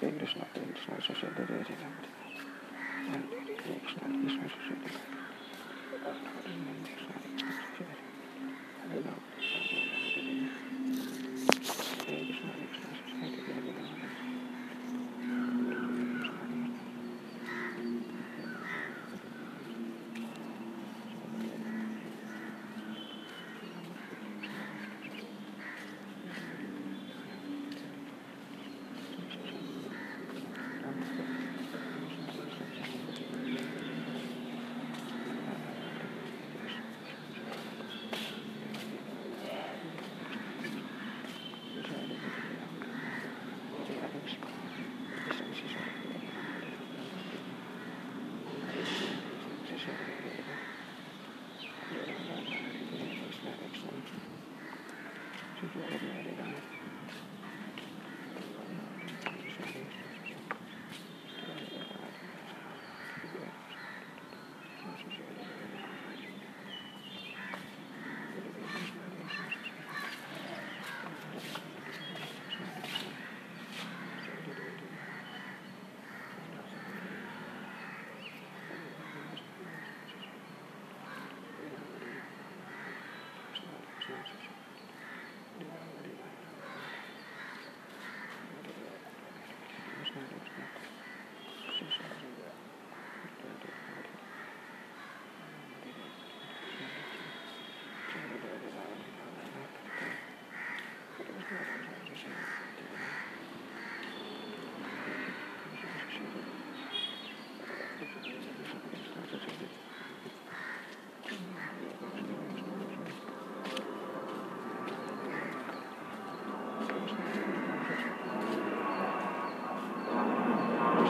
Hare Krishna, Hare Krishna, Krishna Hare Hare,